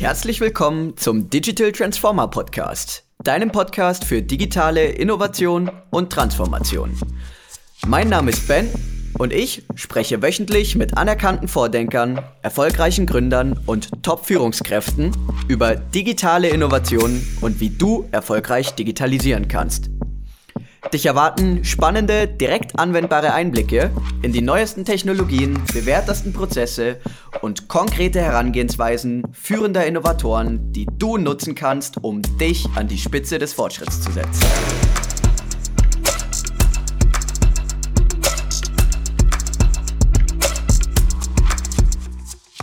Herzlich willkommen zum Digital Transformer Podcast, deinem Podcast für digitale Innovation und Transformation. Mein Name ist Ben und ich spreche wöchentlich mit anerkannten Vordenkern, erfolgreichen Gründern und Top-Führungskräften über digitale Innovationen und wie du erfolgreich digitalisieren kannst. Dich erwarten spannende, direkt anwendbare Einblicke in die neuesten Technologien, bewährtesten Prozesse und konkrete Herangehensweisen führender Innovatoren, die du nutzen kannst, um dich an die Spitze des Fortschritts zu setzen.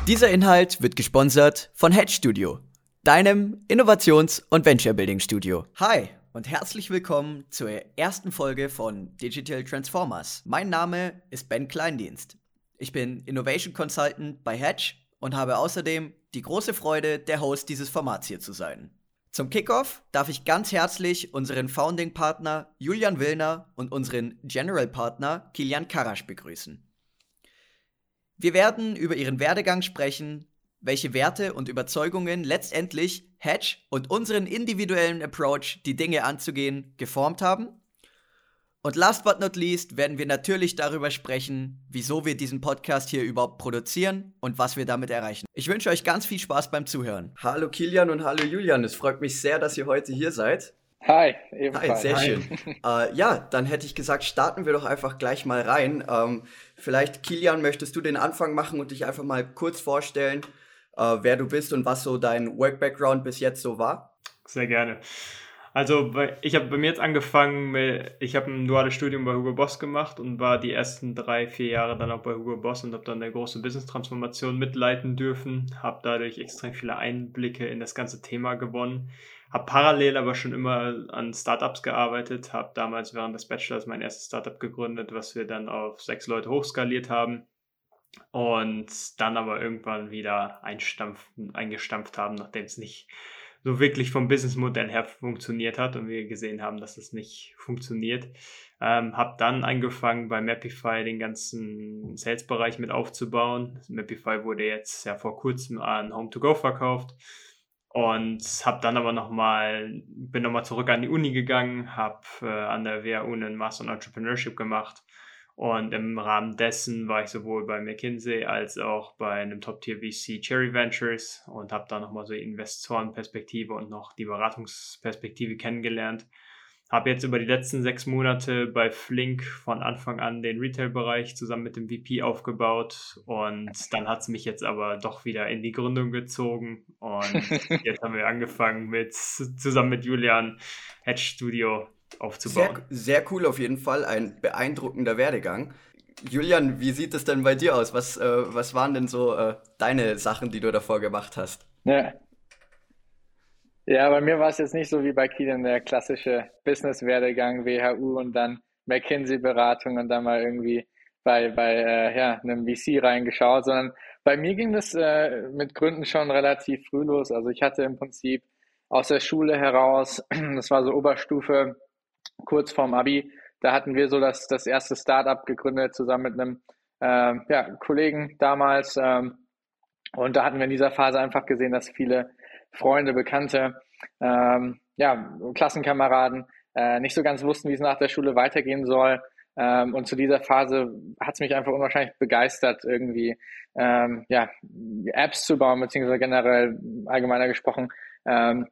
Dieser Inhalt wird gesponsert von Hedge Studio, deinem Innovations- und Venture-Building-Studio. Hi und herzlich willkommen zur ersten Folge von Digital Transformers. Mein Name ist Ben Kleindienst. Ich bin Innovation Consultant bei Hedge und habe außerdem die große Freude, der Host dieses Formats hier zu sein. Zum Kickoff darf ich ganz herzlich unseren Founding-Partner Julian Willner und unseren General-Partner Kilian Karasch begrüßen. Wir werden über ihren Werdegang sprechen, welche Werte und Überzeugungen letztendlich Hedge und unseren individuellen Approach, die Dinge anzugehen, geformt haben. Und last but not least werden wir natürlich darüber sprechen, wieso wir diesen Podcast hier überhaupt produzieren und was wir damit erreichen. Ich wünsche euch ganz viel Spaß beim Zuhören. Hallo Kilian und hallo Julian, es freut mich sehr, dass ihr heute hier seid. Hi, ebenfalls. Hi, sehr Hi. schön. äh, ja, dann hätte ich gesagt, starten wir doch einfach gleich mal rein. Ähm, vielleicht, Kilian, möchtest du den Anfang machen und dich einfach mal kurz vorstellen, äh, wer du bist und was so dein Work-Background bis jetzt so war? Sehr gerne. Also ich habe bei mir jetzt angefangen, ich habe ein duales Studium bei Hugo Boss gemacht und war die ersten drei, vier Jahre dann auch bei Hugo Boss und habe dann eine große Business-Transformation mitleiten dürfen, habe dadurch extrem viele Einblicke in das ganze Thema gewonnen, habe parallel aber schon immer an Startups gearbeitet, habe damals während des Bachelors mein erstes Startup gegründet, was wir dann auf sechs Leute hochskaliert haben und dann aber irgendwann wieder eingestampft haben, nachdem es nicht so wirklich vom Businessmodell her funktioniert hat und wir gesehen haben, dass es nicht funktioniert. Ähm, habe dann angefangen bei Mapify den ganzen Sales-Bereich mit aufzubauen. Mapify wurde jetzt ja vor kurzem an Home2Go verkauft und habe dann aber nochmal, bin nochmal zurück an die Uni gegangen, habe äh, an der WHU einen Master in Entrepreneurship gemacht und im Rahmen dessen war ich sowohl bei McKinsey als auch bei einem Top-Tier-VC Cherry Ventures und habe da nochmal so die Investorenperspektive und noch die Beratungsperspektive kennengelernt. Habe jetzt über die letzten sechs Monate bei Flink von Anfang an den Retail-Bereich zusammen mit dem VP aufgebaut und dann hat es mich jetzt aber doch wieder in die Gründung gezogen und jetzt haben wir angefangen mit zusammen mit Julian Hedge Studio aufzubauen. Sehr, sehr cool auf jeden Fall, ein beeindruckender Werdegang. Julian, wie sieht es denn bei dir aus? Was, äh, was waren denn so äh, deine Sachen, die du davor gemacht hast? Ja. ja, bei mir war es jetzt nicht so wie bei Kilian der klassische Business-Werdegang, WHU und dann McKinsey-Beratung und dann mal irgendwie bei, bei äh, ja, einem VC reingeschaut, sondern bei mir ging das äh, mit Gründen schon relativ früh los. Also ich hatte im Prinzip aus der Schule heraus, das war so Oberstufe, kurz vorm Abi, da hatten wir so das, das erste Startup gegründet, zusammen mit einem äh, ja, Kollegen damals. Ähm, und da hatten wir in dieser Phase einfach gesehen, dass viele Freunde, Bekannte, ähm, ja, Klassenkameraden äh, nicht so ganz wussten, wie es nach der Schule weitergehen soll. Ähm, und zu dieser Phase hat es mich einfach unwahrscheinlich begeistert, irgendwie ähm, ja, Apps zu bauen, beziehungsweise generell allgemeiner gesprochen, ähm,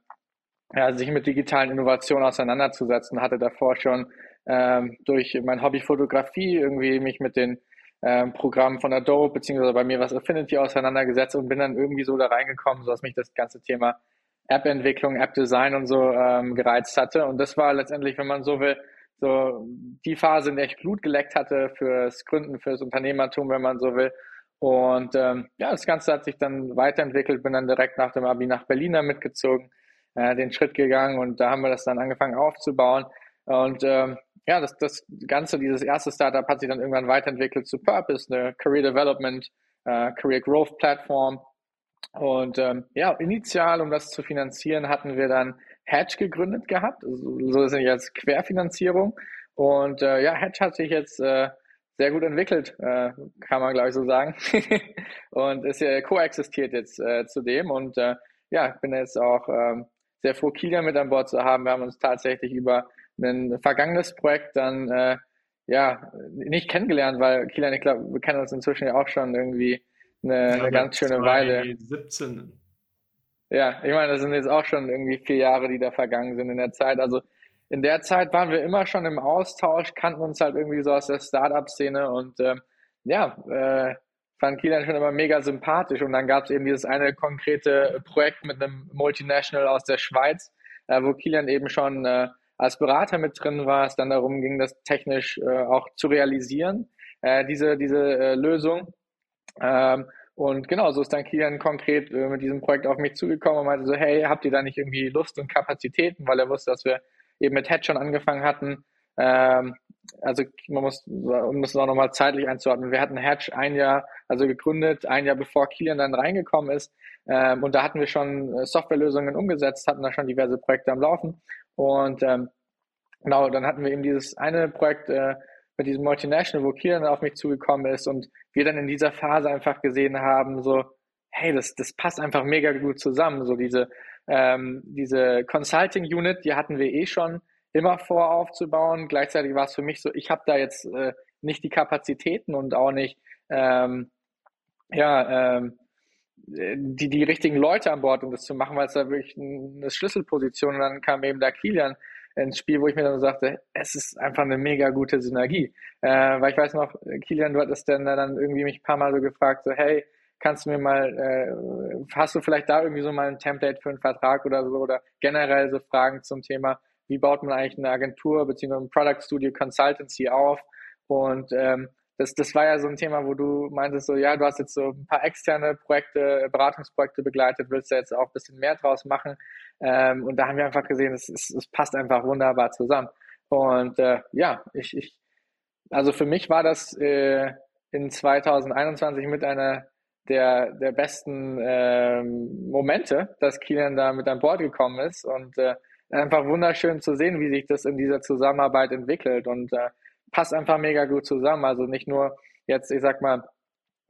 ja, sich mit digitalen Innovationen auseinanderzusetzen. Hatte davor schon ähm, durch mein Hobby Fotografie irgendwie mich mit den ähm, Programmen von Adobe beziehungsweise bei mir was Affinity auseinandergesetzt und bin dann irgendwie so da reingekommen, so dass mich das ganze Thema App-Entwicklung, App-Design und so ähm, gereizt hatte. Und das war letztendlich, wenn man so will, so die Phase, in der ich Blut geleckt hatte fürs Gründen, fürs Unternehmertum, wenn man so will. Und ähm, ja, das Ganze hat sich dann weiterentwickelt, bin dann direkt nach dem Abi nach Berlin mitgezogen äh, den Schritt gegangen und da haben wir das dann angefangen aufzubauen. Und ähm, ja, das, das Ganze, dieses erste Startup hat sich dann irgendwann weiterentwickelt zu Purpose, eine Career Development, äh, Career Growth Plattform. Und ähm, ja, initial, um das zu finanzieren, hatten wir dann Hedge gegründet gehabt, also, so ist es als Querfinanzierung. Und äh, ja, Hedge hat sich jetzt äh, sehr gut entwickelt, äh, kann man glaube ich so sagen. und ist ja koexistiert jetzt äh, zudem. Und äh, ja, ich bin jetzt auch ähm, sehr froh, Kilian mit an Bord zu haben. Wir haben uns tatsächlich über ein vergangenes Projekt dann äh, ja nicht kennengelernt, weil Kilian, ich glaube, wir kennen uns inzwischen ja auch schon irgendwie eine, eine ganz schöne Weile. 17. Ja, ich meine, das sind jetzt auch schon irgendwie vier Jahre, die da vergangen sind in der Zeit. Also in der Zeit waren wir immer schon im Austausch, kannten uns halt irgendwie so aus der Startup-Szene und äh, ja, äh, fand Kilian schon immer mega sympathisch. Und dann gab es eben dieses eine konkrete Projekt mit einem Multinational aus der Schweiz, äh, wo Kilian eben schon äh, als Berater mit drin war, es dann darum ging, das technisch äh, auch zu realisieren, äh, diese, diese äh, Lösung. Ähm, und genau, so ist dann Kilian konkret äh, mit diesem Projekt auf mich zugekommen und meinte so, hey, habt ihr da nicht irgendwie Lust und Kapazitäten, weil er wusste, dass wir eben mit Head schon angefangen hatten. Ähm, also man muss, um das auch nochmal zeitlich einzuordnen, wir hatten Hedge ein Jahr, also gegründet, ein Jahr bevor Kilian dann reingekommen ist. Ähm, und da hatten wir schon äh, Softwarelösungen umgesetzt, hatten da schon diverse Projekte am Laufen. Und ähm, genau, dann hatten wir eben dieses eine Projekt äh, mit diesem Multinational, wo Kilian auf mich zugekommen ist und wir dann in dieser Phase einfach gesehen haben, so, hey, das, das passt einfach mega gut zusammen. So diese, ähm, diese Consulting Unit, die hatten wir eh schon immer vor aufzubauen. Gleichzeitig war es für mich so, ich habe da jetzt äh, nicht die Kapazitäten und auch nicht ähm, ja, ähm, die, die richtigen Leute an Bord, um das zu machen, weil es da wirklich eine Schlüsselposition und dann kam eben der Kilian ins Spiel, wo ich mir dann sagte, es ist einfach eine mega gute Synergie. Äh, weil ich weiß noch, Kilian, du hattest dann, dann irgendwie mich ein paar Mal so gefragt, so, hey, kannst du mir mal, äh, hast du vielleicht da irgendwie so mal ein Template für einen Vertrag oder so oder generell so Fragen zum Thema, wie baut man eigentlich eine Agentur bzw. ein Product Studio Consultancy auf und ähm, das, das war ja so ein Thema, wo du meintest, so, ja, du hast jetzt so ein paar externe Projekte, Beratungsprojekte begleitet, willst du jetzt auch ein bisschen mehr draus machen. Ähm, und da haben wir einfach gesehen, es, es, es passt einfach wunderbar zusammen. Und äh, ja, ich, ich, also für mich war das äh, in 2021 mit einer der, der besten ähm, Momente, dass Kilian da mit an Bord gekommen ist und äh, einfach wunderschön zu sehen, wie sich das in dieser Zusammenarbeit entwickelt und äh, passt einfach mega gut zusammen. Also nicht nur jetzt, ich sag mal,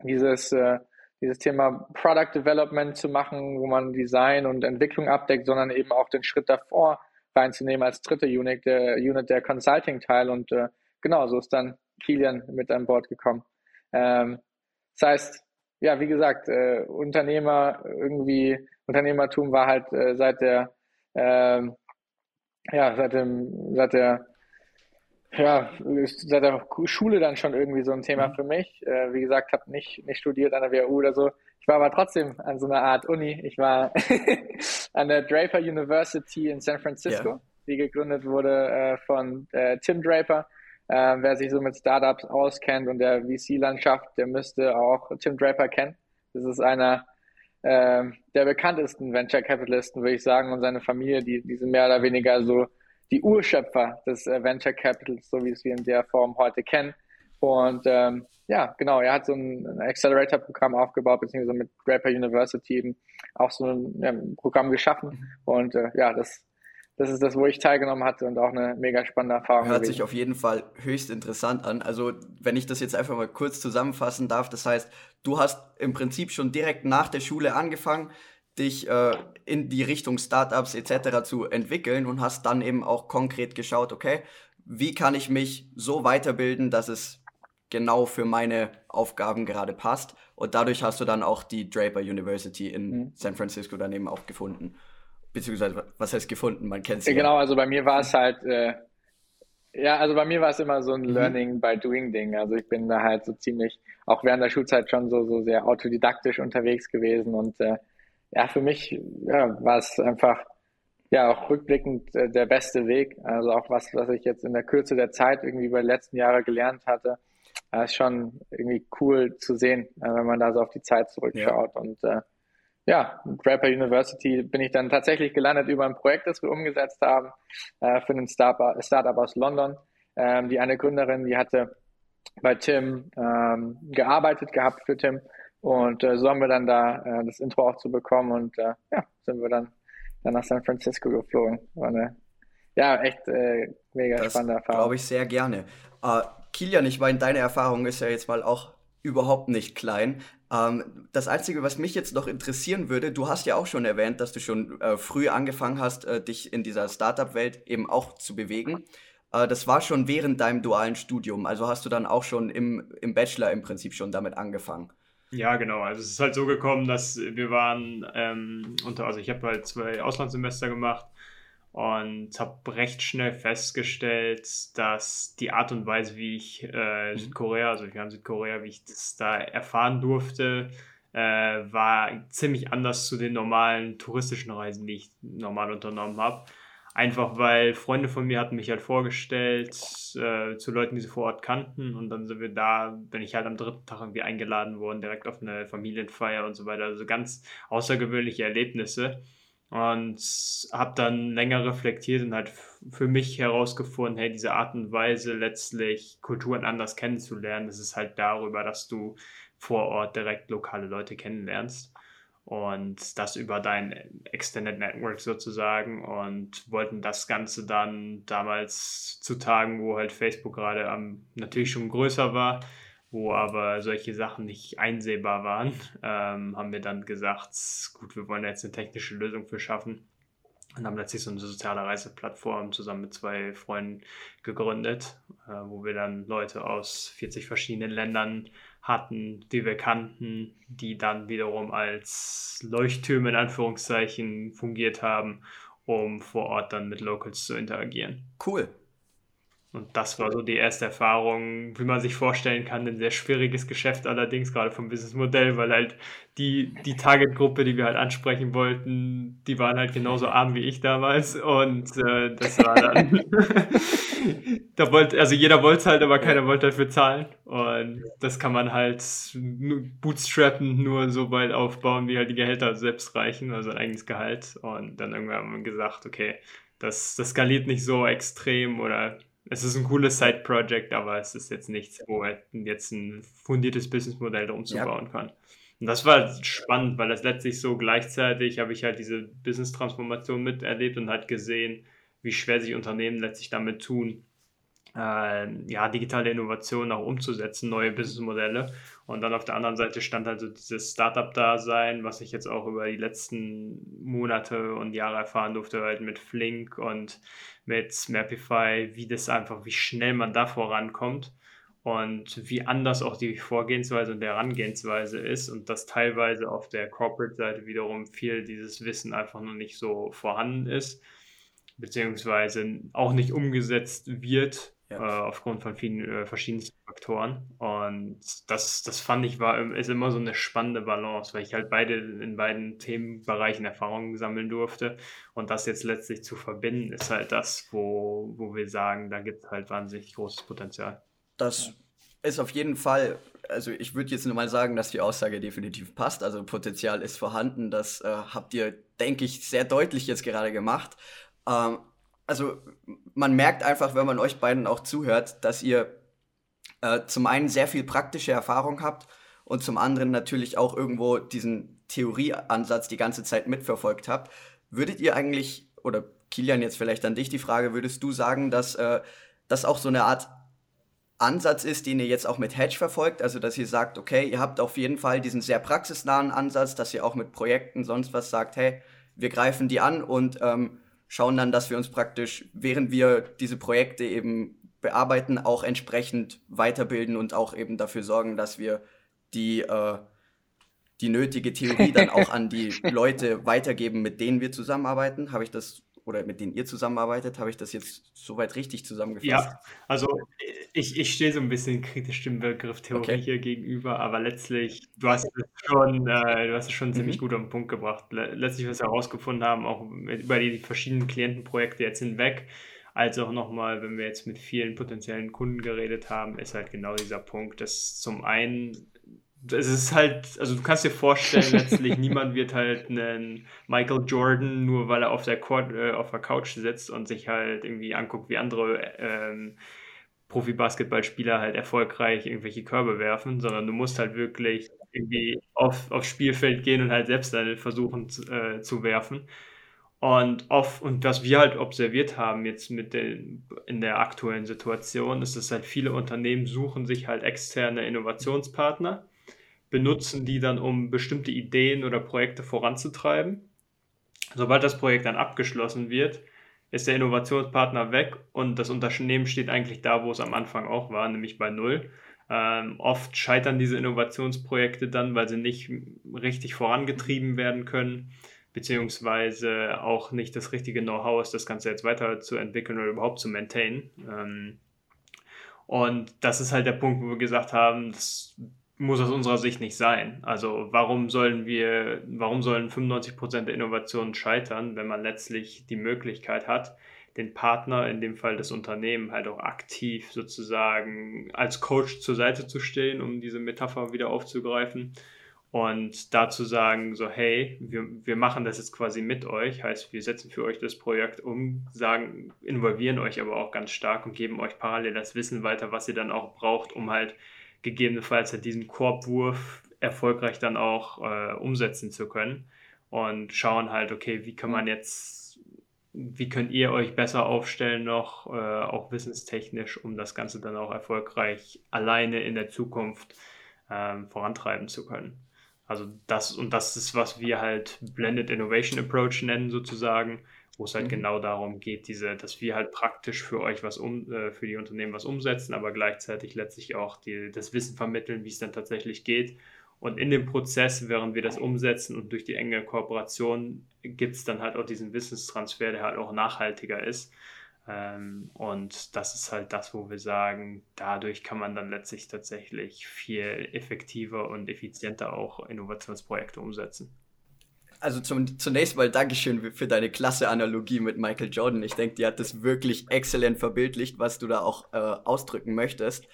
dieses, äh, dieses Thema Product Development zu machen, wo man Design und Entwicklung abdeckt, sondern eben auch den Schritt davor reinzunehmen als dritte Unit, der Unit der Consulting-Teil. Und äh, genau, so ist dann Kilian mit an Bord gekommen. Ähm, das heißt, ja, wie gesagt, äh, Unternehmer irgendwie, Unternehmertum war halt äh, seit der, äh, ja, seit dem, seit der ja, seit der Schule dann schon irgendwie so ein Thema mhm. für mich. Äh, wie gesagt, habe nicht, nicht studiert an der WU oder so. Ich war aber trotzdem an so einer Art Uni. Ich war an der Draper University in San Francisco, yeah. die gegründet wurde äh, von äh, Tim Draper. Äh, wer sich so mit Startups auskennt und der VC-Landschaft, der müsste auch Tim Draper kennen. Das ist einer äh, der bekanntesten Venture Capitalisten, würde ich sagen, und seine Familie, die, die sind mehr oder weniger so die Urschöpfer des äh, Venture Capitals, so wie es wir in der Form heute kennen. Und ähm, ja, genau, er hat so ein, ein Accelerator-Programm aufgebaut, beziehungsweise mit Draper University eben auch so ein, ja, Programm geschaffen. Mhm. Und äh, ja, das, das ist das, wo ich teilgenommen hatte und auch eine mega spannende Erfahrung. Hört gewesen. sich auf jeden Fall höchst interessant an. Also, wenn ich das jetzt einfach mal kurz zusammenfassen darf, das heißt, du hast im Prinzip schon direkt nach der Schule angefangen, dich äh, in die Richtung Startups etc. zu entwickeln und hast dann eben auch konkret geschaut, okay, wie kann ich mich so weiterbilden, dass es genau für meine Aufgaben gerade passt. Und dadurch hast du dann auch die Draper University in mhm. San Francisco daneben auch gefunden. Beziehungsweise, was heißt gefunden? Man kennt sie. Ja, genau, also bei mir war es halt, äh, ja, also bei mir war es immer so ein mhm. Learning by Doing Ding. Also ich bin da halt so ziemlich, auch während der Schulzeit schon so, so sehr autodidaktisch unterwegs gewesen und äh, ja, für mich ja, war es einfach ja auch rückblickend äh, der beste Weg. Also auch was, was ich jetzt in der Kürze der Zeit irgendwie über die letzten Jahre gelernt hatte, äh, ist schon irgendwie cool zu sehen, äh, wenn man da so auf die Zeit zurückschaut. Ja. Und äh, ja, mit Rapper University bin ich dann tatsächlich gelandet über ein Projekt, das wir umgesetzt haben äh, für einen Startup, Startup aus London. Ähm, die eine Gründerin, die hatte bei Tim ähm, gearbeitet gehabt für Tim und äh, so haben wir dann da äh, das Intro auch zu bekommen und äh, ja, sind wir dann, dann nach San Francisco geflogen. War eine ja, echt äh, mega das spannende Erfahrung. Glaube ich sehr gerne. Uh, Kilian, ich meine, deine Erfahrung ist ja jetzt mal auch überhaupt nicht klein. Ähm, das Einzige, was mich jetzt noch interessieren würde, du hast ja auch schon erwähnt, dass du schon äh, früh angefangen hast, äh, dich in dieser Startup-Welt eben auch zu bewegen. Äh, das war schon während deinem dualen Studium, also hast du dann auch schon im, im Bachelor im Prinzip schon damit angefangen. Ja, genau. Also es ist halt so gekommen, dass wir waren ähm, unter, also ich habe halt zwei Auslandssemester gemacht und habe recht schnell festgestellt, dass die Art und Weise, wie ich äh, mhm. Südkorea, also wir haben Südkorea, wie ich das da erfahren durfte, äh, war ziemlich anders zu den normalen touristischen Reisen, die ich normal unternommen habe. Einfach weil Freunde von mir hatten mich halt vorgestellt äh, zu Leuten, die sie vor Ort kannten. Und dann sind wir da, bin ich halt am dritten Tag irgendwie eingeladen worden, direkt auf eine Familienfeier und so weiter. Also ganz außergewöhnliche Erlebnisse und habe dann länger reflektiert und halt für mich herausgefunden, hey, diese Art und Weise letztlich Kulturen anders kennenzulernen, das ist halt darüber, dass du vor Ort direkt lokale Leute kennenlernst und das über dein Extended Network sozusagen und wollten das Ganze dann damals zu Tagen, wo halt Facebook gerade am natürlich schon größer war, wo aber solche Sachen nicht einsehbar waren, ähm, haben wir dann gesagt, gut, wir wollen jetzt eine technische Lösung für schaffen und haben letztlich so eine soziale Reiseplattform zusammen mit zwei Freunden gegründet, äh, wo wir dann Leute aus 40 verschiedenen Ländern hatten, die wir kannten, die dann wiederum als Leuchttürme in Anführungszeichen fungiert haben, um vor Ort dann mit Locals zu interagieren. Cool. Und das war so die erste Erfahrung, wie man sich vorstellen kann, ein sehr schwieriges Geschäft allerdings, gerade vom Businessmodell, weil halt die, die Targetgruppe, die wir halt ansprechen wollten, die waren halt genauso arm wie ich damals. Und äh, das war dann, da wollte, also jeder wollte es halt, aber keiner wollte dafür zahlen. Und das kann man halt bootstrappen, nur so weit aufbauen, wie halt die Gehälter selbst reichen, also ein eigenes Gehalt. Und dann irgendwann haben wir gesagt, okay, das, das skaliert nicht so extrem oder es ist ein cooles Side-Project, aber es ist jetzt nichts, wo er jetzt ein fundiertes Businessmodell zu ja. bauen kann. Und das war spannend, weil das letztlich so gleichzeitig habe ich halt diese Business-Transformation miterlebt und halt gesehen, wie schwer sich Unternehmen letztlich damit tun, äh, ja, digitale Innovationen auch umzusetzen, neue Businessmodelle. Und dann auf der anderen Seite stand halt so dieses Startup-Dasein, was ich jetzt auch über die letzten Monate und Jahre erfahren durfte, halt mit Flink und mit Smapify, wie das einfach, wie schnell man da vorankommt und wie anders auch die Vorgehensweise und der Herangehensweise ist und dass teilweise auf der Corporate-Seite wiederum viel dieses Wissen einfach noch nicht so vorhanden ist, beziehungsweise auch nicht umgesetzt wird ja. äh, aufgrund von vielen äh, verschiedensten Faktoren. Und das, das fand ich war ist immer so eine spannende Balance, weil ich halt beide in beiden Themenbereichen Erfahrungen sammeln durfte. Und das jetzt letztlich zu verbinden, ist halt das, wo, wo wir sagen, da gibt es halt wahnsinnig großes Potenzial. Das ist auf jeden Fall also ich würde jetzt nur mal sagen, dass die Aussage definitiv passt. Also Potenzial ist vorhanden. Das äh, habt ihr, denke ich, sehr deutlich jetzt gerade gemacht. Ähm, also man merkt einfach, wenn man euch beiden auch zuhört, dass ihr äh, zum einen sehr viel praktische Erfahrung habt und zum anderen natürlich auch irgendwo diesen Theorieansatz die ganze Zeit mitverfolgt habt. Würdet ihr eigentlich, oder Kilian jetzt vielleicht an dich die Frage, würdest du sagen, dass äh, das auch so eine Art Ansatz ist, den ihr jetzt auch mit Hedge verfolgt, also dass ihr sagt, okay, ihr habt auf jeden Fall diesen sehr praxisnahen Ansatz, dass ihr auch mit Projekten sonst was sagt, hey, wir greifen die an und ähm, schauen dann, dass wir uns praktisch, während wir diese Projekte eben bearbeiten, auch entsprechend weiterbilden und auch eben dafür sorgen, dass wir die, äh, die nötige Theorie dann auch an die Leute weitergeben, mit denen wir zusammenarbeiten. Habe ich das oder mit denen ihr zusammenarbeitet, habe ich das jetzt soweit richtig zusammengefasst? Ja, also ich, ich stehe so ein bisschen kritisch dem Begriff Theorie okay. hier gegenüber, aber letztlich, du hast es schon, äh, du hast es schon mhm. ziemlich gut auf den Punkt gebracht. Letztlich, was wir herausgefunden haben, auch über die verschiedenen Klientenprojekte jetzt hinweg, als auch nochmal, wenn wir jetzt mit vielen potenziellen Kunden geredet haben, ist halt genau dieser Punkt, dass zum einen es ist halt, also du kannst dir vorstellen, letztlich niemand wird halt einen Michael Jordan, nur weil er auf der, Court, äh, auf der Couch sitzt und sich halt irgendwie anguckt, wie andere ähm, Profi-Basketballspieler halt erfolgreich irgendwelche Körbe werfen, sondern du musst halt wirklich irgendwie auf, aufs Spielfeld gehen und halt selbst dann versuchen äh, zu werfen. Und oft, und was wir halt observiert haben jetzt mit den, in der aktuellen Situation, ist, dass halt viele Unternehmen suchen sich halt externe Innovationspartner, benutzen die dann, um bestimmte Ideen oder Projekte voranzutreiben. Sobald das Projekt dann abgeschlossen wird, ist der Innovationspartner weg und das Unternehmen steht eigentlich da, wo es am Anfang auch war, nämlich bei Null. Ähm, oft scheitern diese Innovationsprojekte dann, weil sie nicht richtig vorangetrieben werden können beziehungsweise auch nicht das richtige Know-how ist, das Ganze jetzt weiterzuentwickeln oder überhaupt zu maintainen. Ähm, und das ist halt der Punkt, wo wir gesagt haben, das muss aus unserer Sicht nicht sein. Also warum sollen wir, warum sollen 95 Prozent der Innovationen scheitern, wenn man letztlich die Möglichkeit hat, den Partner, in dem Fall das Unternehmen, halt auch aktiv sozusagen als Coach zur Seite zu stehen, um diese Metapher wieder aufzugreifen und dazu sagen, so, hey, wir, wir machen das jetzt quasi mit euch, heißt, wir setzen für euch das Projekt um, sagen, involvieren euch aber auch ganz stark und geben euch parallel das Wissen weiter, was ihr dann auch braucht, um halt gegebenenfalls halt diesen Korbwurf erfolgreich dann auch äh, umsetzen zu können und schauen halt, okay, wie kann man jetzt, wie könnt ihr euch besser aufstellen noch, äh, auch wissenstechnisch, um das Ganze dann auch erfolgreich alleine in der Zukunft äh, vorantreiben zu können. Also das und das ist, was wir halt Blended Innovation Approach nennen sozusagen, wo es halt mhm. genau darum geht, diese, dass wir halt praktisch für euch was um, äh, für die Unternehmen was umsetzen, aber gleichzeitig letztlich auch die, das Wissen vermitteln, wie es dann tatsächlich geht. Und in dem Prozess, während wir das umsetzen und durch die enge Kooperation, gibt es dann halt auch diesen Wissenstransfer, der halt auch nachhaltiger ist. Ähm, und das ist halt das, wo wir sagen, dadurch kann man dann letztlich tatsächlich viel effektiver und effizienter auch Innovationsprojekte umsetzen. Also zum, zunächst mal Dankeschön für deine klasse Analogie mit Michael Jordan. Ich denke, die hat das wirklich exzellent verbildlicht, was du da auch äh, ausdrücken möchtest.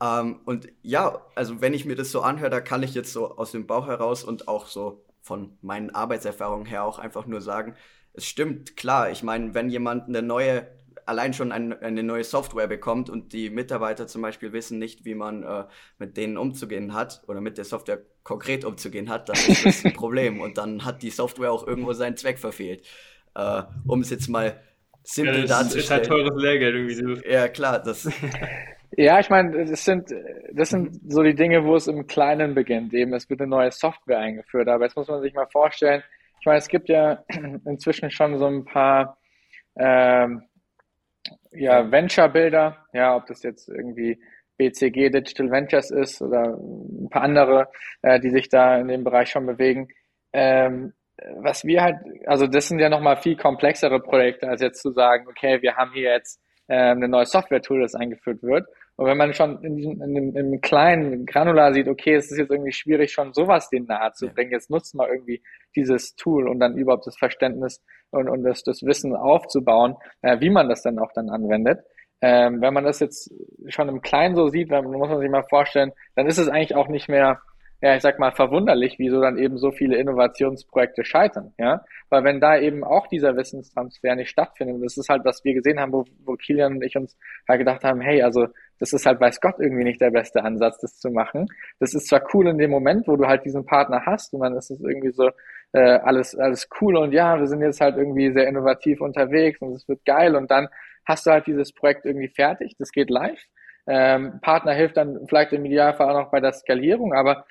Ähm, und ja, also wenn ich mir das so anhöre, da kann ich jetzt so aus dem Bauch heraus und auch so von meinen Arbeitserfahrungen her auch einfach nur sagen, es stimmt, klar. Ich meine, wenn jemand eine neue allein schon ein, eine neue Software bekommt und die Mitarbeiter zum Beispiel wissen nicht, wie man äh, mit denen umzugehen hat oder mit der Software konkret umzugehen hat, dann ist das ein Problem und dann hat die Software auch irgendwo seinen Zweck verfehlt. Äh, um es jetzt mal simpel ja, darzustellen. Ist halt teures Lehrgeld irgendwie so. Ja, klar, das. Ja, ich meine, das sind, das sind so die Dinge, wo es im Kleinen beginnt. Eben, es wird eine neue Software eingeführt. Aber jetzt muss man sich mal vorstellen, ich meine, es gibt ja inzwischen schon so ein paar ähm, ja, Venture-Builder, ja, ob das jetzt irgendwie BCG Digital Ventures ist oder ein paar andere, äh, die sich da in dem Bereich schon bewegen. Ähm, was wir halt, also das sind ja nochmal viel komplexere Projekte, als jetzt zu sagen, okay, wir haben hier jetzt äh, eine neue Software-Tool, das eingeführt wird. Und wenn man schon in, diesem, in dem, im kleinen Granular sieht, okay, es ist jetzt irgendwie schwierig, schon sowas denen nahe zu bringen, jetzt nutzt mal irgendwie dieses Tool und dann überhaupt das Verständnis und, und das, das Wissen aufzubauen, äh, wie man das dann auch dann anwendet. Ähm, wenn man das jetzt schon im Kleinen so sieht, dann muss man sich mal vorstellen, dann ist es eigentlich auch nicht mehr ja, ich sag mal, verwunderlich, wieso dann eben so viele Innovationsprojekte scheitern, ja. Weil wenn da eben auch dieser Wissenstransfer nicht stattfindet, das ist halt, was wir gesehen haben, wo, wo Kilian und ich uns halt gedacht haben, hey, also das ist halt weiß Gott irgendwie nicht der beste Ansatz, das zu machen. Das ist zwar cool in dem Moment, wo du halt diesen Partner hast und dann ist es irgendwie so äh, alles, alles cool und ja, wir sind jetzt halt irgendwie sehr innovativ unterwegs und es wird geil und dann hast du halt dieses Projekt irgendwie fertig, das geht live. Ähm, Partner hilft dann vielleicht im Idealfall auch noch bei der Skalierung, aber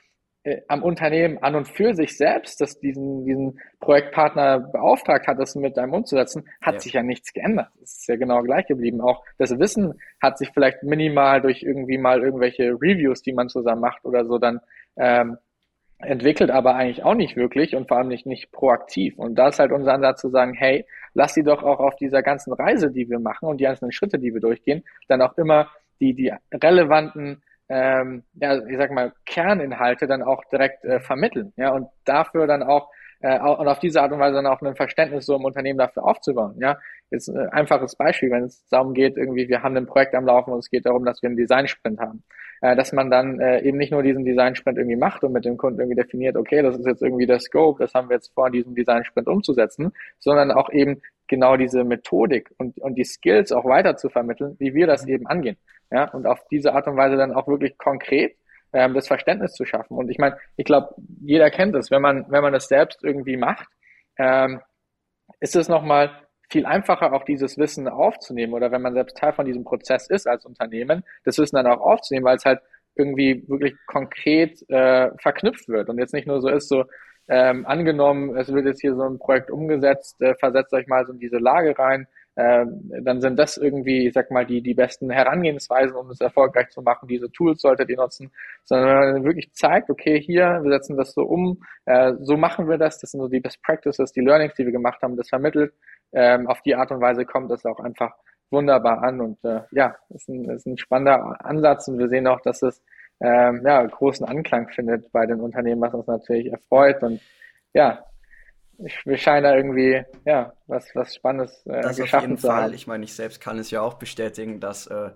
äh, am Unternehmen an und für sich selbst, das diesen, diesen Projektpartner beauftragt hat, das mit einem umzusetzen, hat ja. sich ja nichts geändert. Es ist ja genau gleich geblieben. Auch das Wissen hat sich vielleicht minimal durch irgendwie mal irgendwelche Reviews, die man zusammen macht oder so, dann ähm, entwickelt, aber eigentlich auch nicht wirklich und vor allem nicht, nicht proaktiv. Und da ist halt unser Ansatz zu sagen, hey, lass sie doch auch auf dieser ganzen Reise, die wir machen und die einzelnen Schritte, die wir durchgehen, dann auch immer die, die relevanten ähm, ja, ich sag mal, Kerninhalte dann auch direkt äh, vermitteln, ja, und dafür dann auch äh, und auf diese Art und Weise dann auch ein Verständnis so im Unternehmen dafür aufzubauen, ja. Jetzt ein äh, einfaches Beispiel, wenn es darum geht, irgendwie, wir haben ein Projekt am Laufen und es geht darum, dass wir einen Design-Sprint haben, äh, dass man dann äh, eben nicht nur diesen Design-Sprint irgendwie macht und mit dem Kunden irgendwie definiert, okay, das ist jetzt irgendwie der Scope, das haben wir jetzt vor, diesen Design-Sprint umzusetzen, sondern auch eben genau diese Methodik und, und die Skills auch weiter zu vermitteln, wie wir das eben angehen. Ja, und auf diese Art und Weise dann auch wirklich konkret ähm, das Verständnis zu schaffen. Und ich meine, ich glaube, jeder kennt es, wenn man, wenn man das selbst irgendwie macht, ähm, ist es nochmal viel einfacher, auch dieses Wissen aufzunehmen oder wenn man selbst Teil von diesem Prozess ist als Unternehmen, das Wissen dann auch aufzunehmen, weil es halt irgendwie wirklich konkret äh, verknüpft wird und jetzt nicht nur so ist, so ähm, angenommen, es wird jetzt hier so ein Projekt umgesetzt, äh, versetzt euch mal so in diese Lage rein, äh, dann sind das irgendwie, ich sag mal, die, die besten Herangehensweisen, um es erfolgreich zu machen. Diese Tools solltet ihr nutzen, sondern wenn man wirklich zeigt, okay, hier, wir setzen das so um, äh, so machen wir das, das sind so die Best Practices, die Learnings, die wir gemacht haben, das vermittelt. Ähm, auf die Art und Weise kommt das auch einfach wunderbar an. Und äh, ja, ist ein, ist ein spannender Ansatz. Und wir sehen auch, dass es ähm, ja, großen Anklang findet bei den Unternehmen, was uns natürlich erfreut und ja, ich, wir scheinen da irgendwie, ja, was, was Spannendes äh, das geschaffen auf jeden zu Fall. haben. Ich meine, ich selbst kann es ja auch bestätigen, dass äh,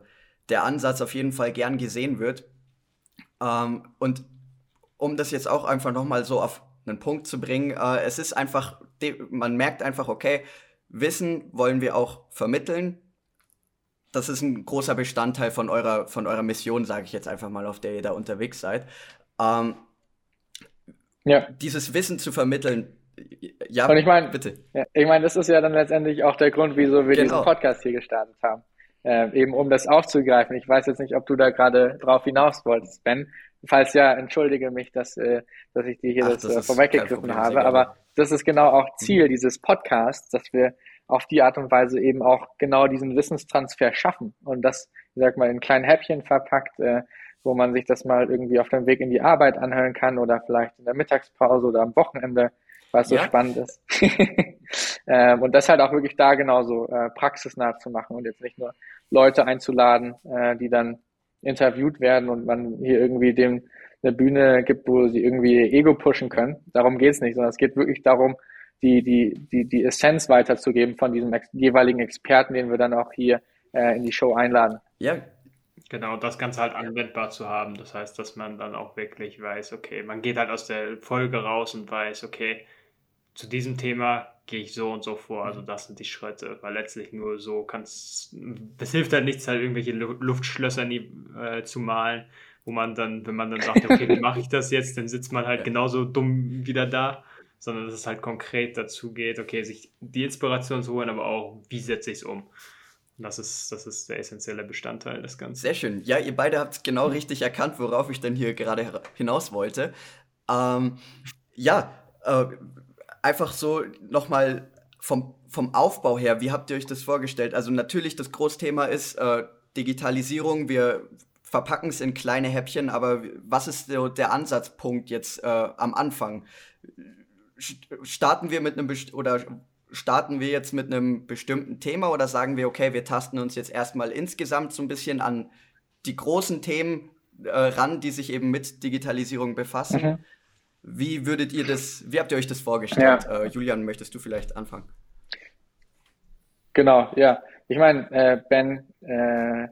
der Ansatz auf jeden Fall gern gesehen wird. Ähm, und um das jetzt auch einfach nochmal so auf einen Punkt zu bringen, äh, es ist einfach, man merkt einfach, okay, Wissen wollen wir auch vermitteln. Das ist ein großer Bestandteil von eurer, von eurer Mission, sage ich jetzt einfach mal, auf der ihr da unterwegs seid. Ähm, ja. Dieses Wissen zu vermitteln, ja, und ich meine, bitte. Ja, ich meine, das ist ja dann letztendlich auch der Grund, wieso wir genau. diesen Podcast hier gestartet haben. Äh, eben um das aufzugreifen. Ich weiß jetzt nicht, ob du da gerade drauf hinaus wolltest, Ben. Falls ja, entschuldige mich, dass, äh, dass ich dir hier Ach, das, das äh, vorweggegriffen habe. Aber das ist genau auch Ziel mhm. dieses Podcasts, dass wir auf die Art und Weise eben auch genau diesen Wissenstransfer schaffen und das, ich sag mal, in kleinen Häppchen verpackt, äh, wo man sich das mal irgendwie auf dem Weg in die Arbeit anhören kann oder vielleicht in der Mittagspause oder am Wochenende was so ja. spannend ist. ähm, und das halt auch wirklich da genauso äh, praxisnah zu machen und jetzt nicht nur Leute einzuladen, äh, die dann interviewt werden und man hier irgendwie dem eine Bühne gibt, wo sie irgendwie Ego pushen können. Darum geht's nicht, sondern es geht wirklich darum, die, die, die, die Essenz weiterzugeben von diesem ex jeweiligen Experten, den wir dann auch hier äh, in die Show einladen. Ja, Genau, das Ganze halt anwendbar zu haben. Das heißt, dass man dann auch wirklich weiß, okay, man geht halt aus der Folge raus und weiß, okay, zu diesem Thema gehe ich so und so vor. Also das sind die Schritte, weil letztlich nur so kannst, das hilft halt nichts, halt irgendwelche Luftschlösser nie, äh, zu malen, wo man dann, wenn man dann sagt, okay, wie mache ich das jetzt, dann sitzt man halt genauso dumm wieder da, sondern dass es halt konkret dazu geht, okay, sich die Inspiration zu holen, aber auch, wie setze ich es um. Das ist, das ist der essentielle Bestandteil des Ganzen. Sehr schön. Ja, ihr beide habt genau richtig erkannt, worauf ich denn hier gerade hinaus wollte. Ähm, ja, äh, einfach so nochmal vom, vom Aufbau her, wie habt ihr euch das vorgestellt? Also natürlich, das Großthema ist äh, Digitalisierung. Wir verpacken es in kleine Häppchen, aber was ist der, der Ansatzpunkt jetzt äh, am Anfang? Starten wir mit einem oder starten wir jetzt mit einem bestimmten Thema oder sagen wir, okay, wir tasten uns jetzt erstmal insgesamt so ein bisschen an die großen Themen äh, ran, die sich eben mit Digitalisierung befassen? Mhm. Wie würdet ihr das, wie habt ihr euch das vorgestellt? Ja. Äh, Julian, möchtest du vielleicht anfangen? Genau, ja. Ich meine, äh, Ben, äh,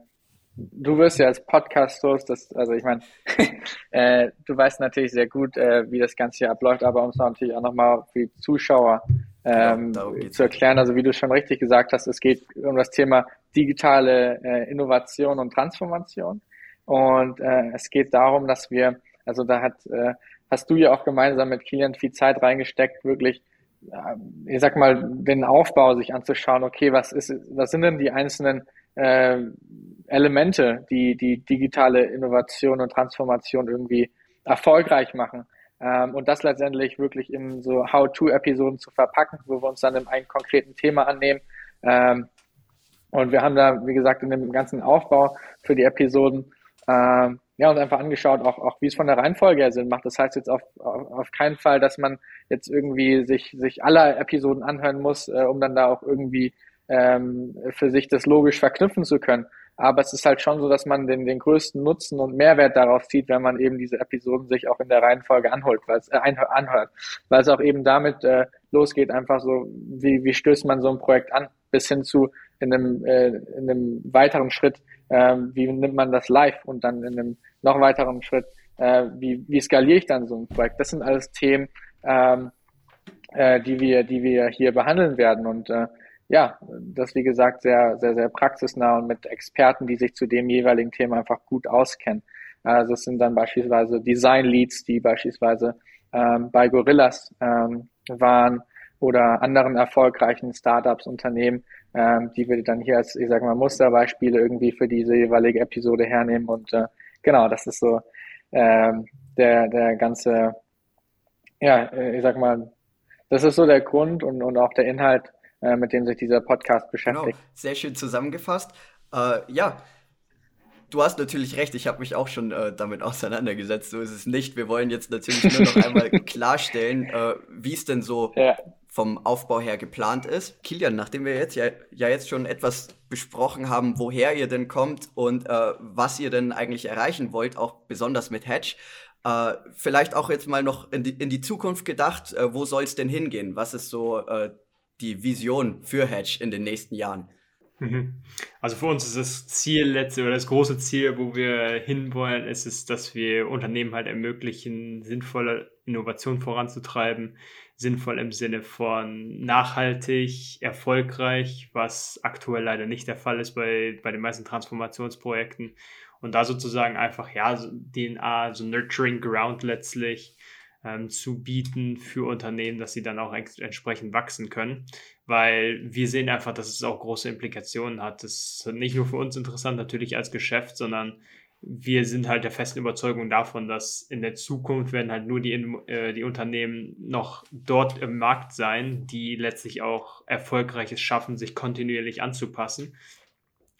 du wirst ja als Podcast-Host, das, also ich meine, äh, du weißt natürlich sehr gut, äh, wie das Ganze hier abläuft, aber um es natürlich auch nochmal für die Zuschauer ähm, ja, zu erklären, also wie du schon richtig gesagt hast, es geht um das Thema digitale äh, Innovation und Transformation. Und äh, es geht darum, dass wir, also da hat äh, hast du ja auch gemeinsam mit Kilian viel Zeit reingesteckt, wirklich, ich sag mal, den Aufbau sich anzuschauen, okay, was ist, was sind denn die einzelnen äh, Elemente, die die digitale Innovation und Transformation irgendwie erfolgreich machen. Ähm, und das letztendlich wirklich in so How-to-Episoden zu verpacken, wo wir uns dann in einem konkreten Thema annehmen. Ähm, und wir haben da, wie gesagt, in dem ganzen Aufbau für die Episoden ähm, ja, und einfach angeschaut, auch, auch wie es von der Reihenfolge her Sinn macht. Das heißt jetzt auf, auf, auf keinen Fall, dass man jetzt irgendwie sich, sich aller Episoden anhören muss, äh, um dann da auch irgendwie ähm, für sich das logisch verknüpfen zu können. Aber es ist halt schon so, dass man den, den größten Nutzen und Mehrwert darauf zieht, wenn man eben diese Episoden sich auch in der Reihenfolge anholt, weil es, äh, anhört. Weil es auch eben damit äh, losgeht, einfach so, wie, wie stößt man so ein Projekt an, bis hin zu in einem, äh, in einem weiteren Schritt, äh, wie nimmt man das live und dann in einem noch weiteren Schritt, äh, wie, wie skaliere ich dann so ein Projekt. Das sind alles Themen, ähm, äh, die wir, die wir hier behandeln werden und äh, ja, das wie gesagt sehr, sehr, sehr praxisnah und mit Experten, die sich zu dem jeweiligen Thema einfach gut auskennen. Also es sind dann beispielsweise Design Leads, die beispielsweise ähm, bei Gorillas ähm, waren oder anderen erfolgreichen Startups, Unternehmen, ähm, die wir dann hier als, ich sag mal, Musterbeispiele irgendwie für diese jeweilige Episode hernehmen. Und äh, genau, das ist so ähm, der, der ganze, ja, ich sag mal, das ist so der Grund und, und auch der Inhalt, äh, mit dem sich dieser Podcast beschäftigt. Genau. Sehr schön zusammengefasst. Äh, ja, du hast natürlich recht, ich habe mich auch schon äh, damit auseinandergesetzt, so ist es nicht. Wir wollen jetzt natürlich nur noch einmal klarstellen, äh, wie es denn so ja. vom Aufbau her geplant ist. Kilian, nachdem wir jetzt ja, ja jetzt schon etwas besprochen haben, woher ihr denn kommt und äh, was ihr denn eigentlich erreichen wollt, auch besonders mit Hedge, äh, vielleicht auch jetzt mal noch in die, in die Zukunft gedacht, äh, wo soll es denn hingehen? Was ist so die Vision für Hedge in den nächsten Jahren? Mhm. Also für uns ist das Ziel letzte oder das große Ziel, wo wir hinwollen, ist es, dass wir Unternehmen halt ermöglichen, sinnvolle Innovation voranzutreiben, sinnvoll im Sinne von nachhaltig, erfolgreich, was aktuell leider nicht der Fall ist bei, bei den meisten Transformationsprojekten. Und da sozusagen einfach, ja, DNA, so Nurturing Ground letztlich ähm, zu bieten für Unternehmen, dass sie dann auch entsprechend wachsen können. Weil wir sehen einfach, dass es auch große Implikationen hat. Das ist nicht nur für uns interessant, natürlich als Geschäft, sondern wir sind halt der festen Überzeugung davon, dass in der Zukunft werden halt nur die, äh, die Unternehmen noch dort im Markt sein, die letztlich auch erfolgreiches schaffen, sich kontinuierlich anzupassen.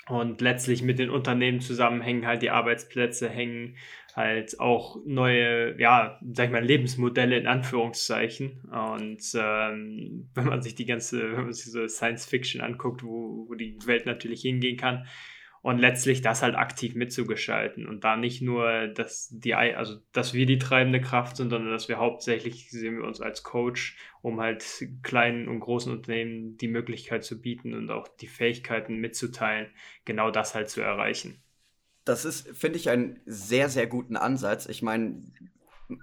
Und letztlich mit den Unternehmen zusammenhängen halt die Arbeitsplätze, hängen halt auch neue, ja, sag ich mal, Lebensmodelle in Anführungszeichen. Und ähm, wenn man sich die ganze, wenn man sich so Science Fiction anguckt, wo, wo die Welt natürlich hingehen kann, und letztlich das halt aktiv mitzugestalten und da nicht nur, dass die, also dass wir die treibende Kraft sind, sondern dass wir hauptsächlich sehen wir uns als Coach, um halt kleinen und großen Unternehmen die Möglichkeit zu bieten und auch die Fähigkeiten mitzuteilen, genau das halt zu erreichen das ist, finde ich, einen sehr, sehr guten Ansatz. Ich meine,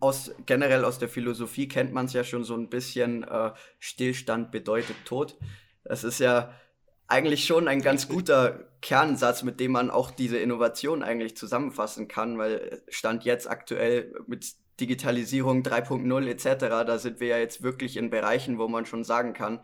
aus, generell aus der Philosophie kennt man es ja schon so ein bisschen, äh, Stillstand bedeutet Tod. Das ist ja eigentlich schon ein ganz guter Kernsatz, mit dem man auch diese Innovation eigentlich zusammenfassen kann, weil Stand jetzt aktuell mit Digitalisierung 3.0 etc., da sind wir ja jetzt wirklich in Bereichen, wo man schon sagen kann,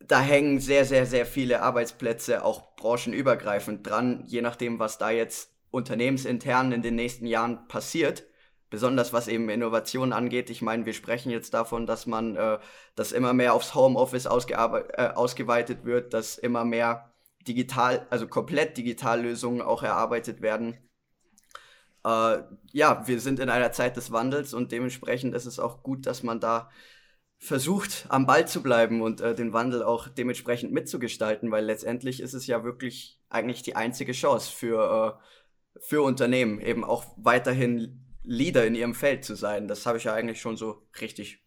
da hängen sehr, sehr, sehr viele Arbeitsplätze auch branchenübergreifend dran, je nachdem, was da jetzt unternehmensintern in den nächsten Jahren passiert. Besonders was eben Innovation angeht. Ich meine, wir sprechen jetzt davon, dass man, äh, dass immer mehr aufs Homeoffice äh, ausgeweitet wird, dass immer mehr digital, also komplett Digitallösungen auch erarbeitet werden. Äh, ja, wir sind in einer Zeit des Wandels und dementsprechend ist es auch gut, dass man da versucht, am Ball zu bleiben und äh, den Wandel auch dementsprechend mitzugestalten, weil letztendlich ist es ja wirklich eigentlich die einzige Chance für, äh, für Unternehmen, eben auch weiterhin Leader in ihrem Feld zu sein. Das habe ich ja eigentlich schon so richtig.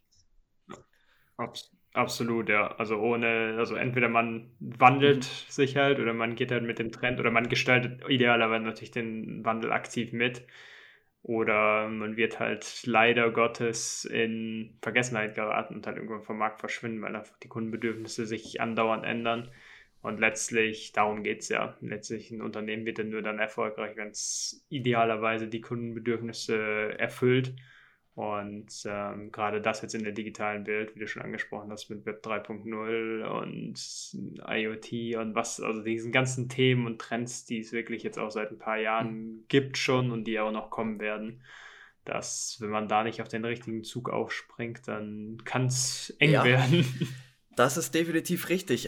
Abs absolut, ja. Also ohne, also entweder man wandelt mhm. sich halt oder man geht halt mit dem Trend oder man gestaltet idealerweise natürlich den Wandel aktiv mit. Oder man wird halt leider Gottes in Vergessenheit geraten und halt irgendwann vom Markt verschwinden, weil einfach die Kundenbedürfnisse sich andauernd ändern. Und letztlich, darum geht es ja. Letztlich ein Unternehmen wird dann nur dann erfolgreich, wenn es idealerweise die Kundenbedürfnisse erfüllt. Und ähm, gerade das jetzt in der digitalen Welt, wie du schon angesprochen hast, mit Web 3.0 und IoT und was, also diesen ganzen Themen und Trends, die es wirklich jetzt auch seit ein paar Jahren mhm. gibt schon und die auch noch kommen werden, dass wenn man da nicht auf den richtigen Zug aufspringt, dann kann es eng ja, werden. Das ist definitiv richtig.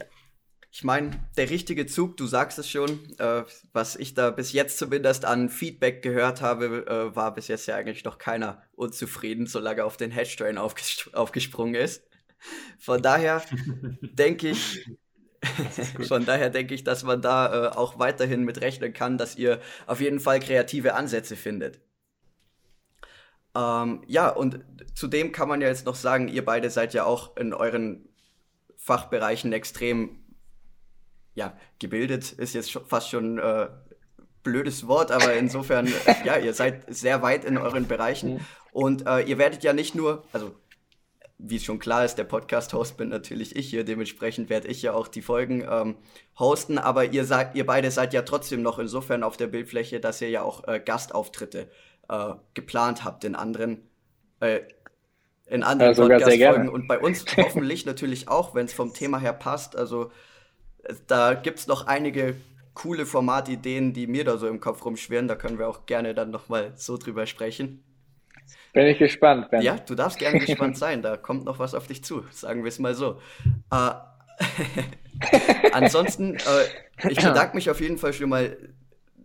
Ich meine, der richtige Zug, du sagst es schon, äh, was ich da bis jetzt zumindest an Feedback gehört habe, äh, war bis jetzt ja eigentlich noch keiner unzufrieden, solange auf den Hedge-Train aufges aufgesprungen ist. Von daher denke ich, von daher denke ich, dass man da äh, auch weiterhin mit rechnen kann, dass ihr auf jeden Fall kreative Ansätze findet. Ähm, ja, und zudem kann man ja jetzt noch sagen, ihr beide seid ja auch in euren Fachbereichen extrem ja, gebildet ist jetzt fast schon äh, blödes Wort, aber insofern, ja, ihr seid sehr weit in euren Bereichen. Und äh, ihr werdet ja nicht nur, also wie es schon klar ist, der Podcast-Host bin natürlich ich hier, dementsprechend werde ich ja auch die Folgen ähm, hosten, aber ihr seid, ihr beide seid ja trotzdem noch insofern auf der Bildfläche, dass ihr ja auch äh, Gastauftritte äh, geplant habt in anderen, äh, in anderen ja, Podcast-Folgen und bei uns hoffentlich natürlich auch, wenn es vom Thema her passt. Also da gibt es noch einige coole Formatideen, die mir da so im Kopf rumschwirren. Da können wir auch gerne dann nochmal so drüber sprechen. Bin ich gespannt, Ben. Ja, du darfst gerne gespannt sein. Da kommt noch was auf dich zu, sagen wir es mal so. Äh, ansonsten, äh, ich bedanke mich auf jeden Fall schon mal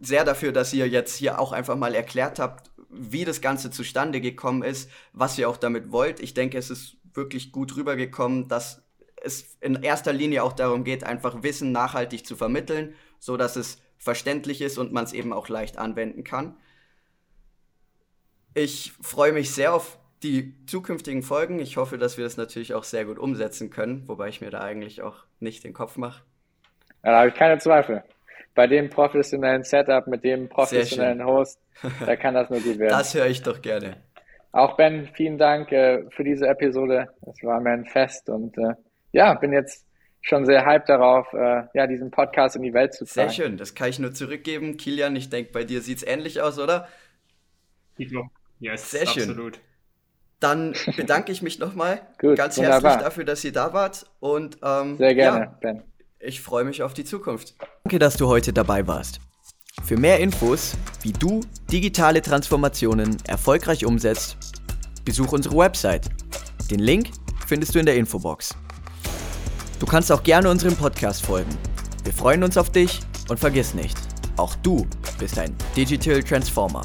sehr dafür, dass ihr jetzt hier auch einfach mal erklärt habt, wie das Ganze zustande gekommen ist, was ihr auch damit wollt. Ich denke, es ist wirklich gut rübergekommen, dass es in erster Linie auch darum geht, einfach Wissen nachhaltig zu vermitteln, so dass es verständlich ist und man es eben auch leicht anwenden kann. Ich freue mich sehr auf die zukünftigen Folgen. Ich hoffe, dass wir das natürlich auch sehr gut umsetzen können, wobei ich mir da eigentlich auch nicht den Kopf mache. Ja, da habe ich keine Zweifel. Bei dem professionellen Setup, mit dem professionellen Host, da kann das nur gut werden. Das höre ich doch gerne. Auch Ben, vielen Dank äh, für diese Episode. Es war mir ein Fest und äh, ja, bin jetzt schon sehr hyped darauf, äh, ja, diesen Podcast in die Welt zu tragen. Sehr schön, das kann ich nur zurückgeben. Kilian, ich denke, bei dir sieht es ähnlich aus, oder? Yes, sehr schön. Absolut. Dann bedanke ich mich nochmal ganz wunderbar. herzlich dafür, dass ihr da wart. Und ähm, sehr gerne, ja, Ben. Ich freue mich auf die Zukunft. Danke, dass du heute dabei warst. Für mehr Infos, wie du digitale Transformationen erfolgreich umsetzt, besuch unsere Website. Den Link findest du in der Infobox. Du kannst auch gerne unserem Podcast folgen. Wir freuen uns auf dich und vergiss nicht, auch du bist ein Digital Transformer.